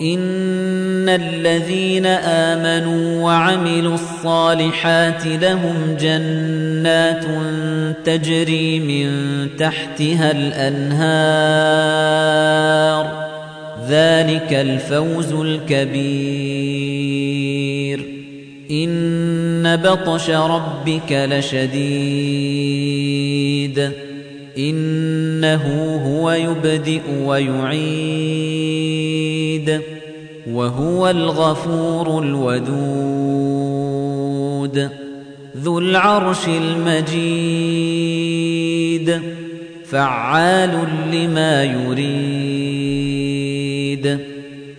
إن الذين آمنوا وعملوا الصالحات لهم جنات تجري من تحتها الأنهار ذلك الفوز الكبير إن بطش ربك لشديد إنه هو يبدئ ويعيد وهو الغفور الودود ذو العرش المجيد فعال لما يريد.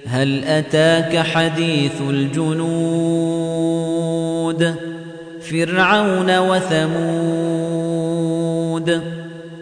هل أتاك حديث الجنود؟ فرعون وثمود